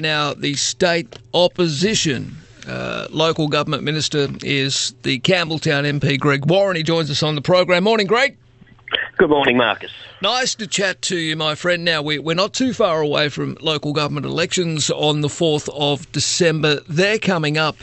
Now, the state opposition uh, local government minister is the Campbelltown MP, Greg Warren. He joins us on the program. Morning, Greg. Good morning, Marcus. Nice to chat to you, my friend. Now, we, we're not too far away from local government elections on the 4th of December. They're coming up.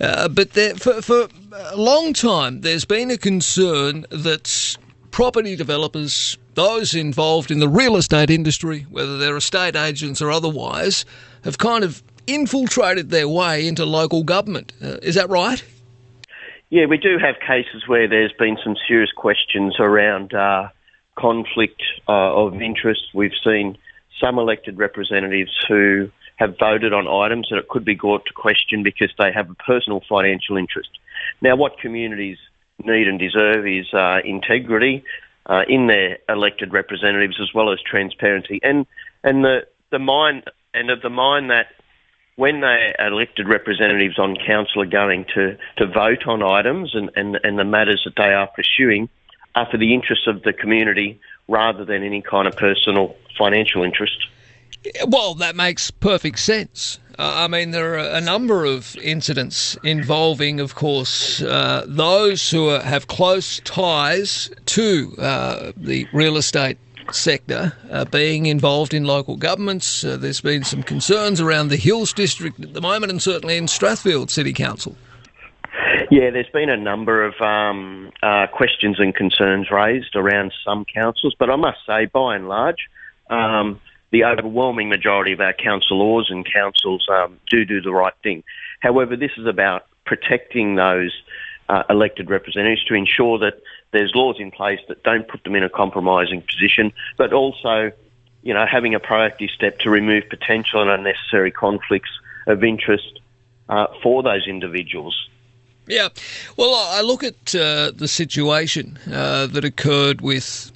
Uh, but there, for, for a long time, there's been a concern that property developers, those involved in the real estate industry, whether they're estate agents or otherwise, have kind of infiltrated their way into local government. Uh, is that right? Yeah, we do have cases where there's been some serious questions around uh, conflict uh, of interest. We've seen some elected representatives who have voted on items that it could be brought to question because they have a personal financial interest. Now, what communities need and deserve is uh, integrity uh, in their elected representatives as well as transparency and and the the mind and of the mind that when they elected representatives on council are going to, to vote on items and, and, and the matters that they are pursuing are for the interests of the community rather than any kind of personal financial interest. Well, that makes perfect sense. Uh, I mean, there are a number of incidents involving, of course, uh, those who are, have close ties to uh, the real estate sector uh, being involved in local governments. Uh, there's been some concerns around the Hills District at the moment and certainly in Strathfield City Council. Yeah, there's been a number of um, uh, questions and concerns raised around some councils, but I must say, by and large, um, the overwhelming majority of our councillors and councils um, do do the right thing. However, this is about protecting those uh, elected representatives to ensure that there's laws in place that don't put them in a compromising position, but also, you know, having a proactive step to remove potential and unnecessary conflicts of interest uh, for those individuals. Yeah, well, I look at uh, the situation uh, that occurred with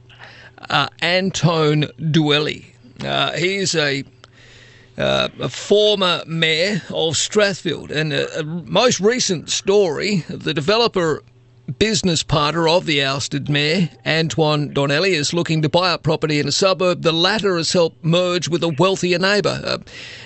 uh, Anton Doueihi. Uh, he's a uh, a former mayor of Strathfield. And a, a, most recent story the developer business partner of the ousted mayor, Antoine Donnelly, is looking to buy up property in a suburb. The latter has helped merge with a wealthier neighbour. Uh,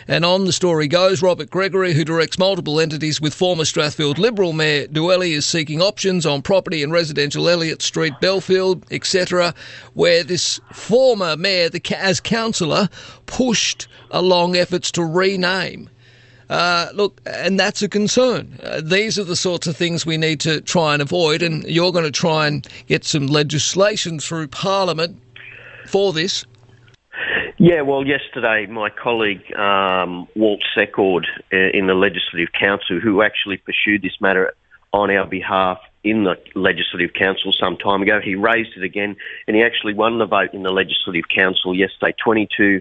and on the story goes, Robert Gregory, who directs multiple entities with former Strathfield Liberal Mayor Doueihi, is seeking options on property in residential Elliott Street, Belfield, etc., where this former mayor, the, as councillor, pushed along efforts to rename uh, look, and that's a concern. Uh, these are the sorts of things we need to try and avoid, and you're going to try and get some legislation through Parliament for this. Yeah, well, yesterday my colleague um, Walt Secord uh, in the Legislative Council, who actually pursued this matter on our behalf in the Legislative Council some time ago, he raised it again, and he actually won the vote in the Legislative Council yesterday. Twenty-two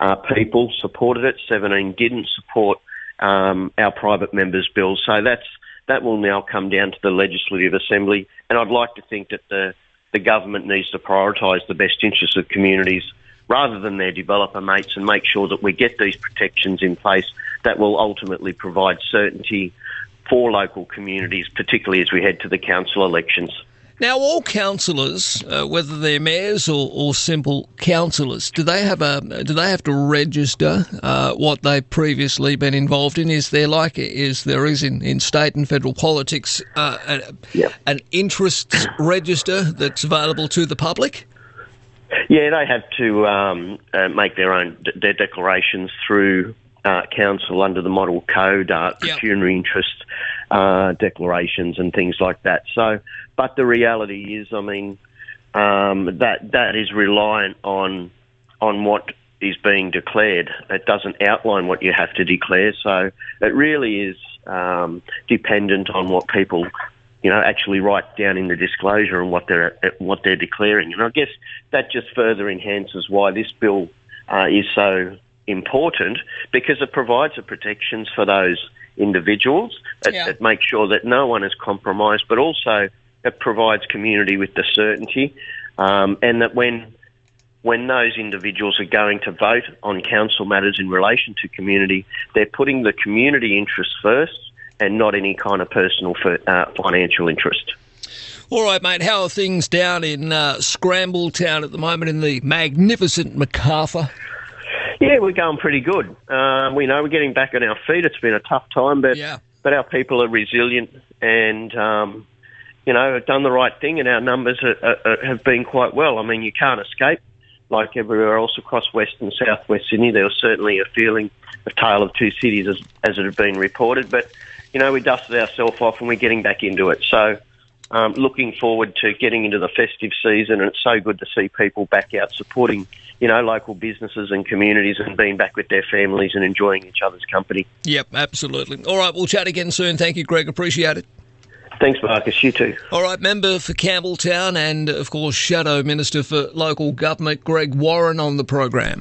uh, people supported it, seventeen didn't support um, our private members' bills. So that's that will now come down to the Legislative Assembly, and I'd like to think that the the government needs to prioritise the best interests of communities rather than their developer mates and make sure that we get these protections in place that will ultimately provide certainty for local communities, particularly as we head to the council elections. Now, all councillors, uh, whether they're mayors or, or simple councillors, do they have a do they have to register uh, what they've previously been involved in? Is there like is there is in, in state and federal politics uh, a, yep. an interests register that's available to the public? Yeah, they have to um, uh, make their own their declarations through uh, council under the model code, uh, pecuniary yep. interest uh, declarations and things like that. So, but the reality is, I mean, um, that that is reliant on on what is being declared. It doesn't outline what you have to declare, so it really is um, dependent on what people, you know, actually write down in the disclosure and what they're what they're declaring. And I guess that just further enhances why this bill uh, is so important because it provides the protections for those individuals. It, yeah. it makes sure that no one is compromised, but also it provides community with the certainty um, and that when when those individuals are going to vote on council matters in relation to community, they're putting the community interest first and not any kind of personal uh, financial interest. All right, mate. How are things down in uh, Scrambletown at the moment in the magnificent Macarthur? Yeah, we're going pretty good. Um, we know we're getting back on our feet. It's been a tough time, but yeah. but our people are resilient and um, you know have done the right thing, and our numbers are, are, have been quite well. I mean, you can't escape like everywhere else across West and Southwest Sydney. There was certainly a feeling of tale of two cities as as it had been reported, but you know we dusted ourselves off and we're getting back into it. So. Um, looking forward to getting into the festive season, and it's so good to see people back out supporting you know, local businesses and communities and being back with their families and enjoying each other's company. Yep, absolutely. All right, we'll chat again soon. Thank you, Greg. Appreciate it. Thanks, Marcus. You too. All right, member for Campbelltown and, of course, Shadow Minister for Local Government, Greg Warren, on the program.